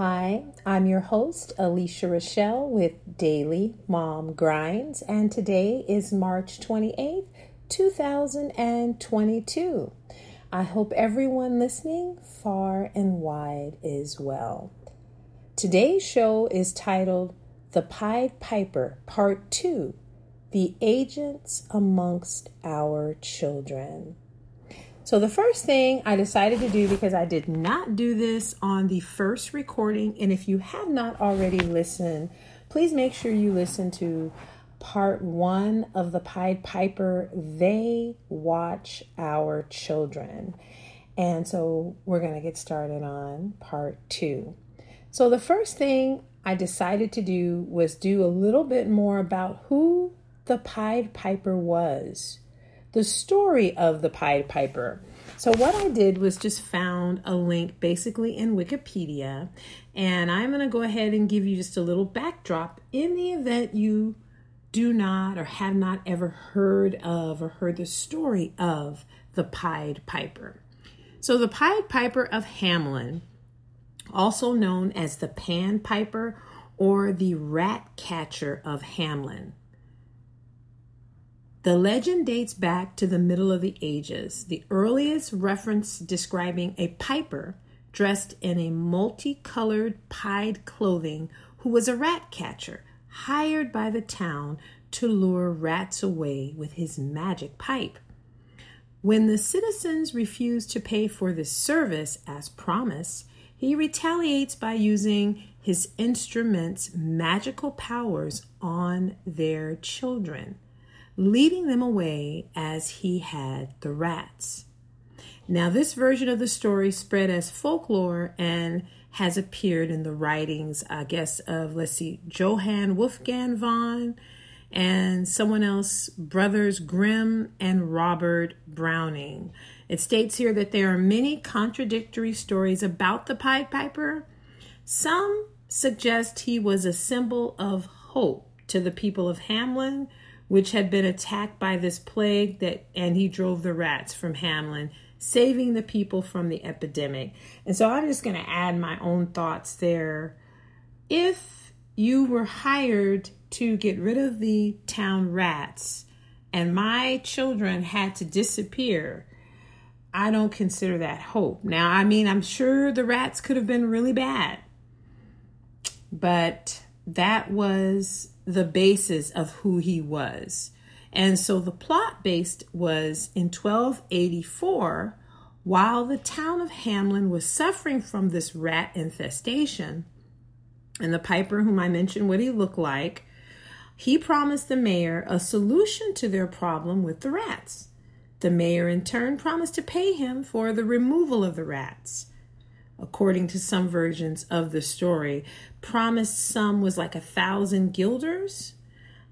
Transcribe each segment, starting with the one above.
Hi, I'm your host, Alicia Rochelle with Daily Mom Grinds, and today is March 28th, 2022. I hope everyone listening far and wide is well. Today's show is titled The Pied Piper, Part 2 The Agents Amongst Our Children. So, the first thing I decided to do because I did not do this on the first recording, and if you have not already listened, please make sure you listen to part one of the Pied Piper They Watch Our Children. And so, we're going to get started on part two. So, the first thing I decided to do was do a little bit more about who the Pied Piper was the story of the Pied Piper. So, what I did was just found a link basically in Wikipedia, and I'm going to go ahead and give you just a little backdrop in the event you do not or have not ever heard of or heard the story of the Pied Piper. So, the Pied Piper of Hamelin, also known as the Pan Piper or the Rat Catcher of Hamelin, the legend dates back to the middle of the ages. The earliest reference describing a piper dressed in a multicolored pied clothing who was a rat catcher hired by the town to lure rats away with his magic pipe. When the citizens refuse to pay for this service as promised, he retaliates by using his instrument's magical powers on their children leading them away as he had the rats. Now, this version of the story spread as folklore and has appeared in the writings, I guess, of, let's see, Johann Wolfgang von and someone else, Brothers Grimm and Robert Browning. It states here that there are many contradictory stories about the Pied Piper. Some suggest he was a symbol of hope to the people of Hamelin which had been attacked by this plague that and he drove the rats from Hamelin, saving the people from the epidemic. And so I'm just going to add my own thoughts there. If you were hired to get rid of the town rats and my children had to disappear, I don't consider that hope. Now, I mean, I'm sure the rats could have been really bad, but that was the basis of who he was. And so the plot based was in 1284, while the town of Hamelin was suffering from this rat infestation, and the piper whom I mentioned what he looked like, he promised the mayor a solution to their problem with the rats. The mayor, in turn, promised to pay him for the removal of the rats according to some versions of the story. Promised sum was like a thousand guilders,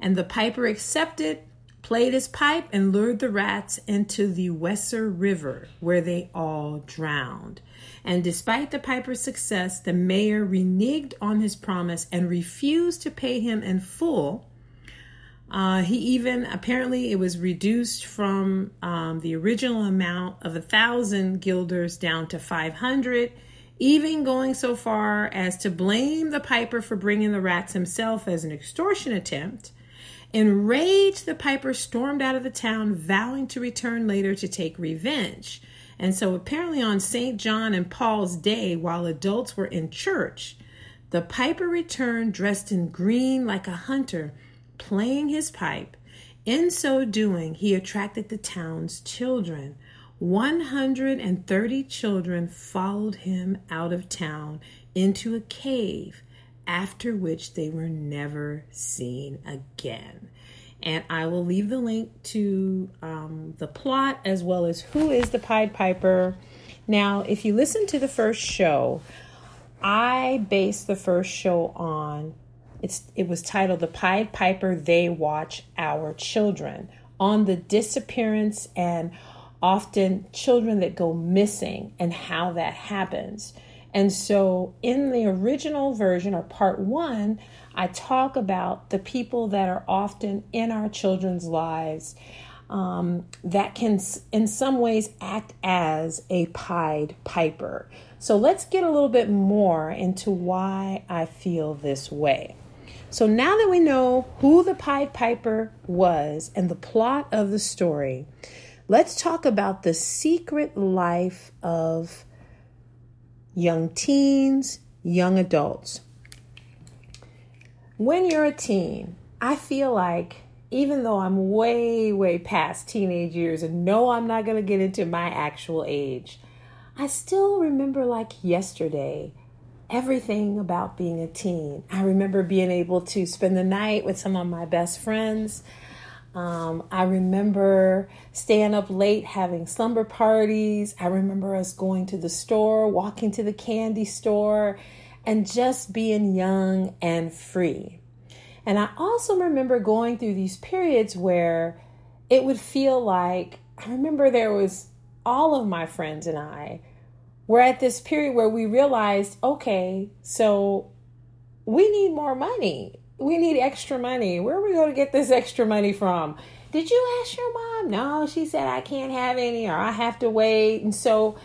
and the piper accepted, played his pipe, and lured the rats into the Weser River, where they all drowned. And despite the piper's success, the mayor reneged on his promise and refused to pay him in full. Uh, he even apparently it was reduced from um, the original amount of a thousand guilders down to 500 even going so far as to blame the piper for bringing the rats himself as an extortion attempt. Enraged, the piper stormed out of the town, vowing to return later to take revenge. And so, apparently, on St. John and Paul's Day, while adults were in church, the piper returned dressed in green like a hunter, playing his pipe. In so doing, he attracted the town's children. 130 children followed him out of town into a cave, after which they were never seen again. And I will leave the link to um, the plot as well as who is the Pied Piper. Now, if you listen to the first show, I based the first show on it's it was titled The Pied Piper They Watch Our Children on the disappearance and often children that go missing and how that happens. And so, in the original version or part one, I talk about the people that are often in our children's lives um, that can, in some ways, act as a Pied Piper. So let's get a little bit more into why I feel this way. So now that we know who the Pied Piper was and the plot of the story, let's talk about the secret life of young teens, young adults. When you're a teen, I feel like even though I'm way, way past teenage years and no, I'm not going to get into my actual age, I still remember like yesterday everything about being a teen. I remember being able to spend the night with some of my best friends. Um, I remember staying up late having slumber parties. I remember us going to the store, walking to the candy store, and just being young and free. And I also remember going through these periods where it would feel like I remember there was all of my friends and I were at this period where we realized okay, so we need more money. We need extra money. Where are we going to get this extra money from? Did you ask your mom? No, she said I can't have any or I have to wait. And so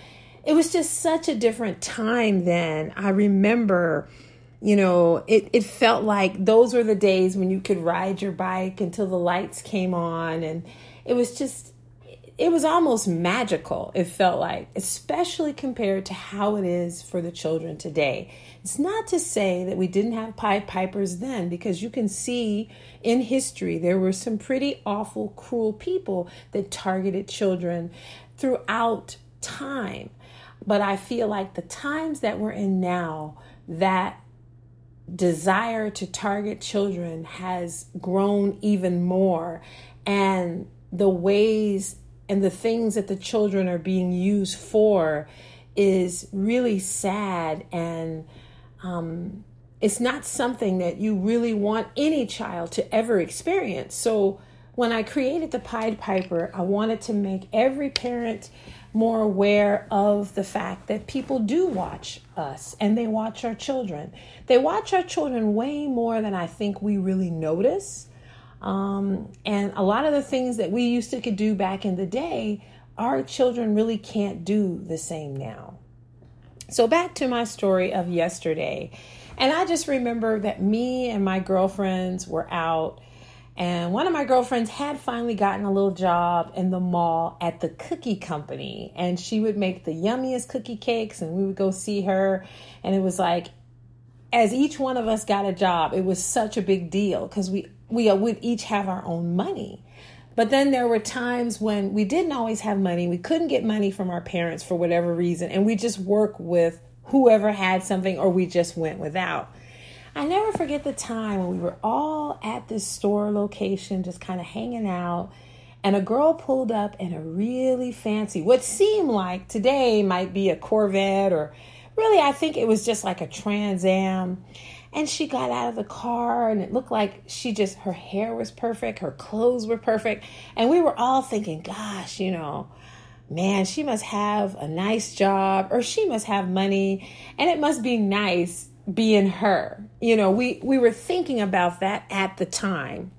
it was just such a different time then. I remember you know, it, it felt like those were the days when you could ride your bike until the lights came on. And it was just, it was almost magical, it felt like, especially compared to how it is for the children today. It's not to say that we didn't have Pied Pipers then, because you can see in history there were some pretty awful, cruel people that targeted children throughout time. But I feel like the times that we're in now, that desire to target children has grown even more and the ways and the things that the children are being used for is really sad and um, it's not something that you really want any child to ever experience so when i created the pied piper i wanted to make every parent more aware of the fact that people do watch us and they watch our children. They watch our children way more than I think we really notice. Um, and a lot of the things that we used to could do back in the day, our children really can't do the same now. So back to my story of yesterday. And I just remember that me and my girlfriends were out and one of my girlfriends had finally gotten a little job in the mall at the cookie company. And she would make the yummiest cookie cakes, and we would go see her. And it was like, as each one of us got a job, it was such a big deal because we, we would each have our own money. But then there were times when we didn't always have money. We couldn't get money from our parents for whatever reason. And we just work with whoever had something or we just went without. I never forget the time when we were all at this store location, just kind of hanging out, and a girl pulled up in a really fancy, what seemed like today might be a Corvette, or really, I think it was just like a Trans Am. And she got out of the car, and it looked like she just, her hair was perfect, her clothes were perfect. And we were all thinking, gosh, you know, man, she must have a nice job, or she must have money, and it must be nice being her. You know, we, we were thinking about that at the time.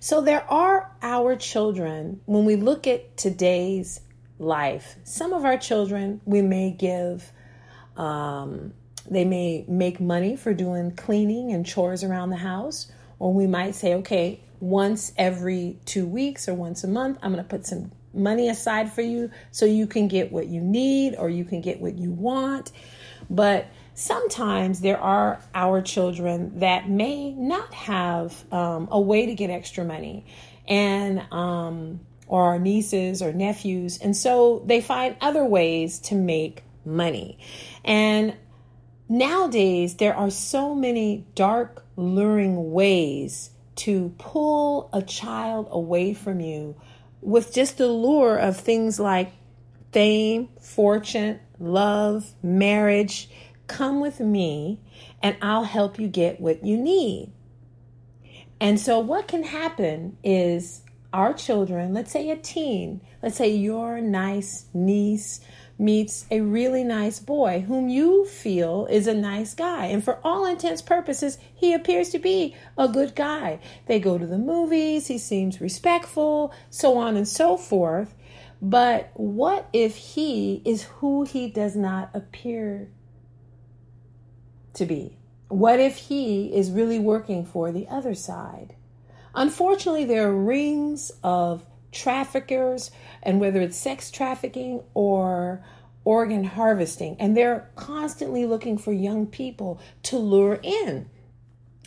So there are our children, when we look at today's life, some of our children we may give, um, they may make money for doing cleaning and chores around the house, or we might say, okay, once every two weeks or once a month, I'm going to put some money aside for you so you can get what you need or you can get what you want. But sometimes there are our children that may not have um, a way to get extra money and um, or our nieces or nephews and so they find other ways to make money and nowadays there are so many dark luring ways to pull a child away from you with just the lure of things like fame fortune love marriage Come with me and I'll help you get what you need. And so, what can happen is our children, let's say a teen, let's say your nice niece meets a really nice boy whom you feel is a nice guy. And for all intents purposes, he appears to be a good guy. They go to the movies, he seems respectful, so on and so forth. But what if he is who he does not appear to be? What if he is really working for the other side? Unfortunately, there are rings of traffickers, and whether it's sex trafficking or organ harvesting, and they're constantly looking for young people to lure in.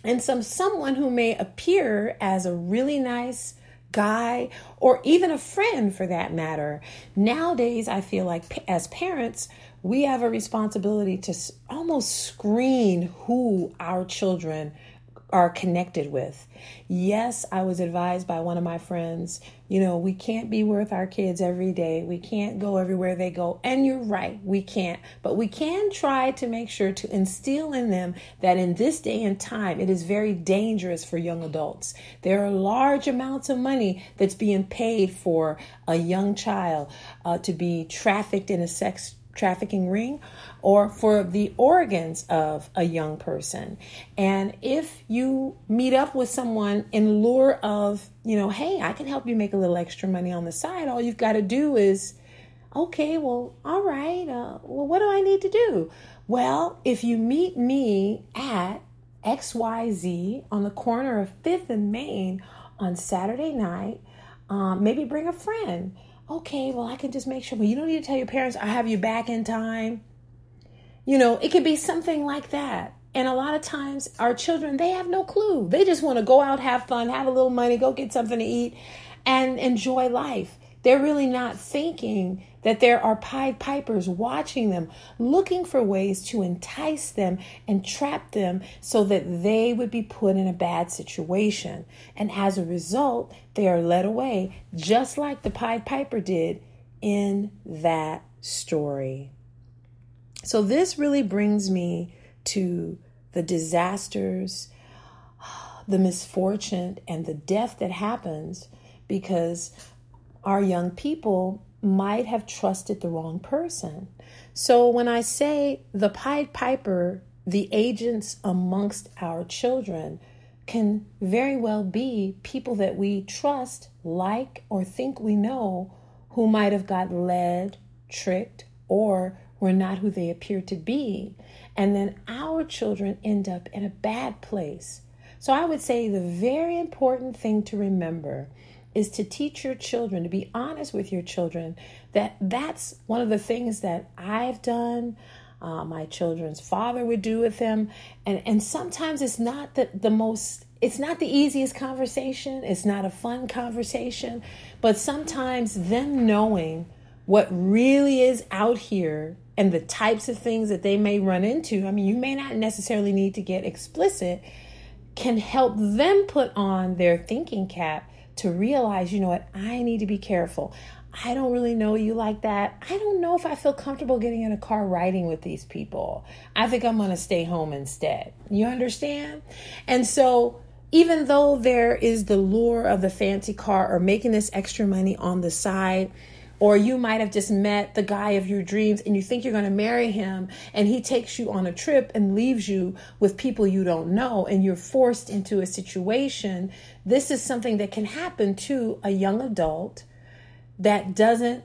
And some someone who may appear as a really nice guy or even a friend for that matter. Nowadays, I feel like as parents, we have a responsibility to almost screen who our children are connected with. Yes, I was advised by one of my friends, you know, we can't be with our kids every day. We can't go everywhere they go. And you're right, we can't. But we can try to make sure to instill in them that in this day and time, it is very dangerous for young adults. There are large amounts of money that's being paid for a young child uh, to be trafficked in a sex trafficking ring or for the organs of a young person. And if you meet up with someone in lure of, you know, hey, I can help you make a little extra money on the side, all you've got to do is, okay, well, all right, uh, well, what do I need to do? Well, if you meet me at XYZ on the corner of 5th and Main on Saturday night, um, maybe bring a friend okay, well, I can just make sure, but you don't need to tell your parents, I have you back in time. You know, it could be something like that. And a lot of times, our children, they have no clue. They just want to go out, have fun, have a little money, go get something to eat, and enjoy life. They're really not thinking that there are Pied Pipers watching them, looking for ways to entice them and trap them so that they would be put in a bad situation. And as a result, they are led away, just like the Pied Piper did in that story. So, this really brings me to the disasters, the misfortune, and the death that happens because our young people might have trusted the wrong person. So when I say the Pied Piper, the agents amongst our children can very well be people that we trust, like, or think we know who might have got led, tricked, or were not who they appear to be. And then our children end up in a bad place. So I would say the very important thing to remember is to teach your children, to be honest with your children, that that's one of the things that I've done. Uh, my children's father would do with them, and and sometimes it's not the the most it's not the easiest conversation. It's not a fun conversation, but sometimes them knowing what really is out here and the types of things that they may run into. I mean, you may not necessarily need to get explicit, can help them put on their thinking cap to realize, you know what, I need to be careful. I don't really know you like that. I don't know if I feel comfortable getting in a car riding with these people. I think I'm going to stay home instead. You understand? And so, even though there is the lure of the fancy car or making this extra money on the side, or you might have just met the guy of your dreams and you think you're going to marry him, and he takes you on a trip and leaves you with people you don't know, and you're forced into a situation. This is something that can happen to a young adult that doesn't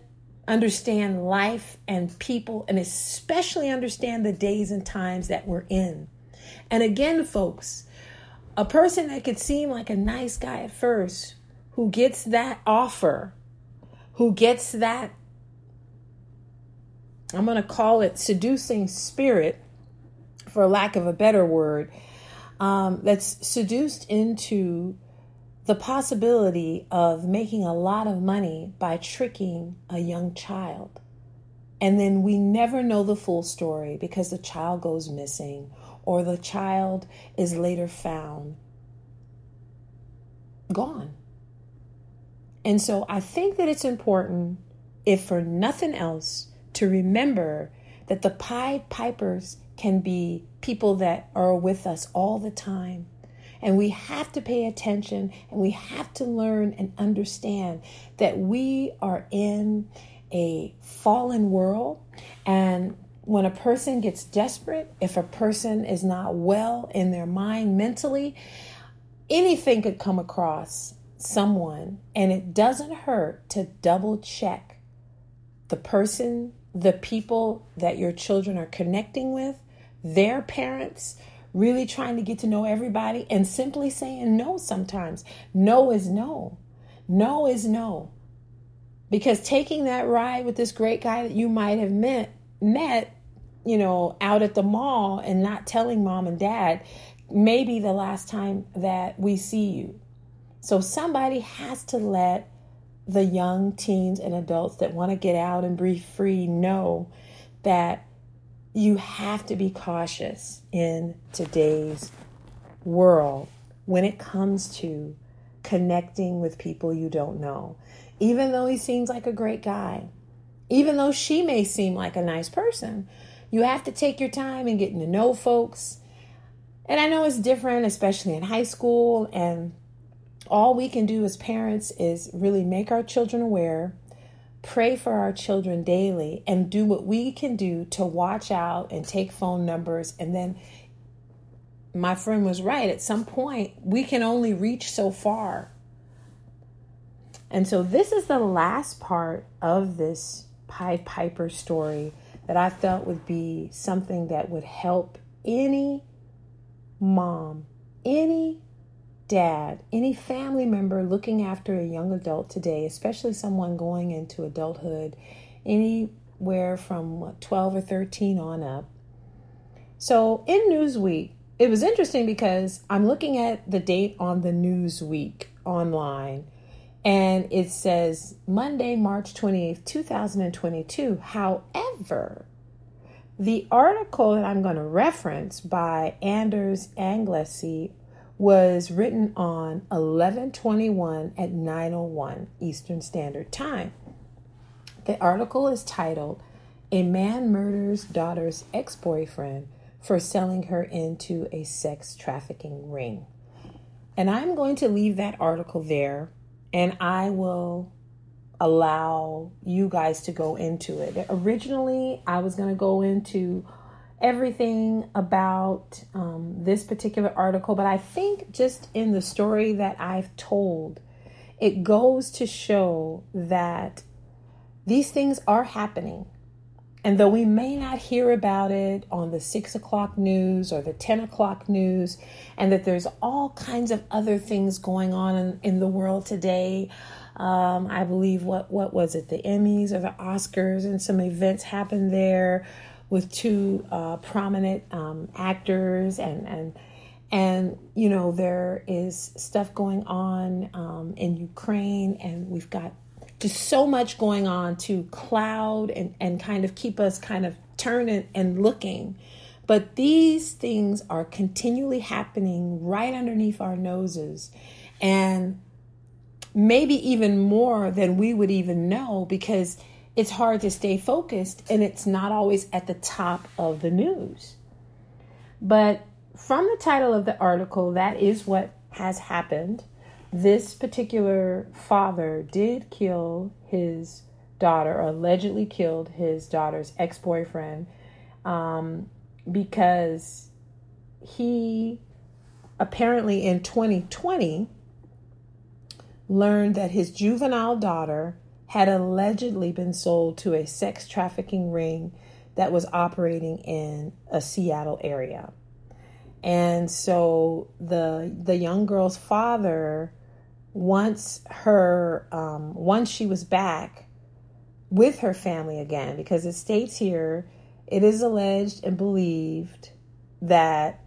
understand life and people, and especially understand the days and times that we're in. And again, folks, a person that could seem like a nice guy at first who gets that offer who gets that, I'm going to call it seducing spirit, for lack of a better word, um, that's seduced into the possibility of making a lot of money by tricking a young child. And then we never know the full story because the child goes missing or the child is later found gone. And so I think that it's important, if for nothing else, to remember that the Pied Pipers can be people that are with us all the time. And we have to pay attention and we have to learn and understand that we are in a fallen world. And when a person gets desperate, if a person is not well in their mind mentally, anything could come across someone. And it doesn't hurt to double check the person, the people that your children are connecting with, their parents, really trying to get to know everybody and simply saying no sometimes. No is no. No is no. Because taking that ride with this great guy that you might have met met, you know, out at the mall and not telling mom and dad maybe the last time that we see you. So somebody has to let the young teens and adults that want to get out and breathe free know that you have to be cautious in today's world when it comes to connecting with people you don't know. Even though he seems like a great guy, even though she may seem like a nice person, you have to take your time in getting to know folks. And I know it's different, especially in high school. And all we can do as parents is really make our children aware pray for our children daily and do what we can do to watch out and take phone numbers. And then my friend was right. At some point we can only reach so far. And so this is the last part of this pied piper story that i felt would be something that would help any mom any dad, any family member looking after a young adult today, especially someone going into adulthood, anywhere from what, 12 or 13 on up. So in Newsweek, it was interesting because I'm looking at the date on the Newsweek online and it says Monday, March 28th, 2022. However, the article that I'm going to reference by Anders Anglesey was written on 1121 at 901 Eastern Standard Time. The article is titled A Man Murders Daughter's Ex Boyfriend for Selling Her into a Sex Trafficking Ring. And I'm going to leave that article there and I will allow you guys to go into it. Originally, I was going to go into everything about um, this particular article, but I think just in the story that I've told, it goes to show that these things are happening. And though we may not hear about it on the six o'clock news or the 10 o'clock news, and that there's all kinds of other things going on in, in the world today, um, I believe what what was it, the Emmys or the Oscars, and some events happened there with two uh, prominent um, actors and and and you know there is stuff going on um, in Ukraine and we've got just so much going on to cloud and and kind of keep us kind of turning and looking. But these things are continually happening right underneath our noses and maybe even more than we would even know because it's hard to stay focused and it's not always at the top of the news. But from the title of the article, that is what has happened. This particular father did kill his daughter, or allegedly killed his daughter's ex boyfriend, um, because he apparently in 2020 learned that his juvenile daughter had allegedly been sold to a sex trafficking ring that was operating in a Seattle area. And so the the young girl's father, once her um, once she was back with her family again, because it states here, it is alleged and believed that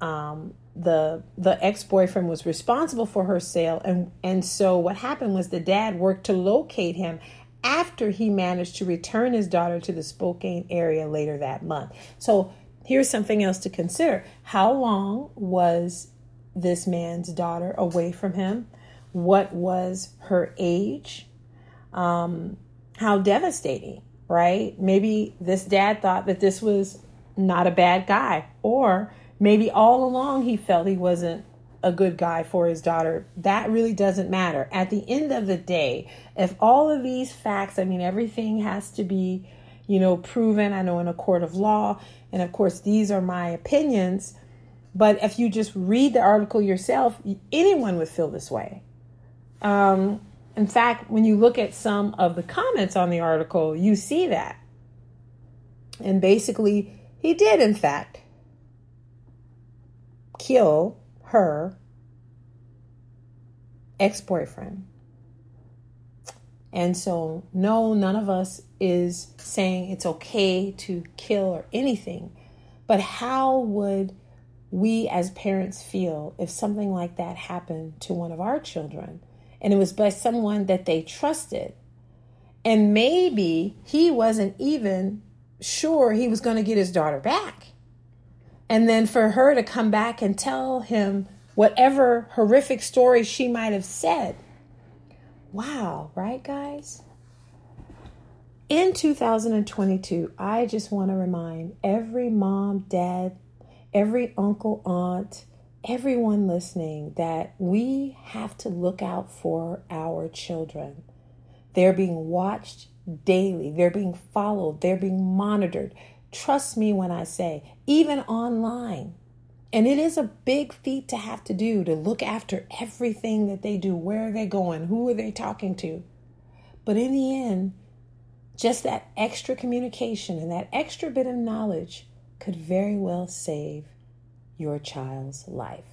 um, the the ex-boyfriend was responsible for her sale and and so what happened was the dad worked to locate him after he managed to return his daughter to the Spokane area later that month. So here's something else to consider. How long was this man's daughter away from him? What was her age? Um, how devastating, right? Maybe this dad thought that this was not a bad guy, or Maybe all along he felt he wasn't a good guy for his daughter. That really doesn't matter. At the end of the day, if all of these facts, I mean, everything has to be, you know, proven, I know in a court of law. And of course, these are my opinions. But if you just read the article yourself, anyone would feel this way. Um, in fact, when you look at some of the comments on the article, you see that. And basically, he did, in fact, kill her ex boyfriend. And so, no, none of us is saying it's okay to kill or anything. But how would we as parents feel if something like that happened to one of our children and it was by someone that they trusted? And maybe he wasn't even sure he was going to get his daughter back. And then for her to come back and tell him whatever horrific story she might have said. Wow, right, guys? In 2022, I just want to remind every mom, dad, every uncle, aunt, everyone listening that we have to look out for our children. They're being watched daily, they're being followed, they're being monitored. Trust me when I say, even online. And it is a big feat to have to do to look after everything that they do. Where are they going? Who are they talking to? But in the end, just that extra communication and that extra bit of knowledge could very well save your child's life.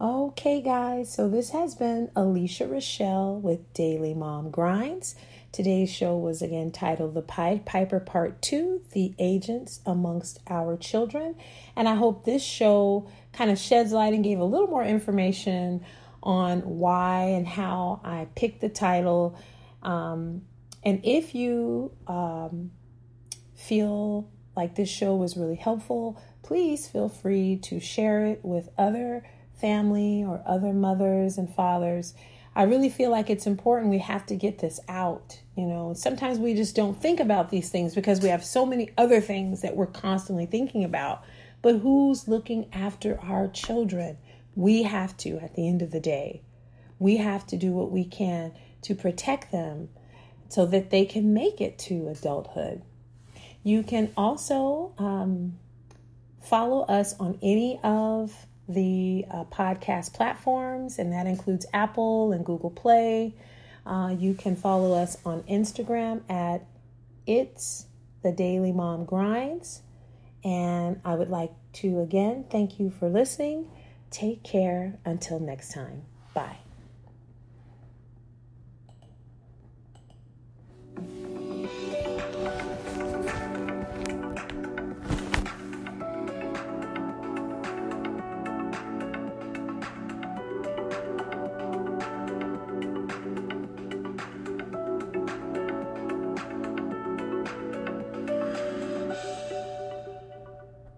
Okay, guys, so this has been Alicia Rochelle with Daily Mom Grinds. Today's show was again titled The Pied Piper Part 2 The Agents Amongst Our Children. And I hope this show kind of sheds light and gave a little more information on why and how I picked the title. Um, and if you um, feel like this show was really helpful, please feel free to share it with other family or other mothers and fathers I really feel like it's important we have to get this out. You know, sometimes we just don't think about these things because we have so many other things that we're constantly thinking about. But who's looking after our children? We have to at the end of the day. We have to do what we can to protect them so that they can make it to adulthood. You can also um, follow us on any of the uh, podcast platforms, and that includes Apple and Google Play. Uh, you can follow us on Instagram at It's the Daily Mom Grinds. And I would like to again thank you for listening. Take care until next time. Bye.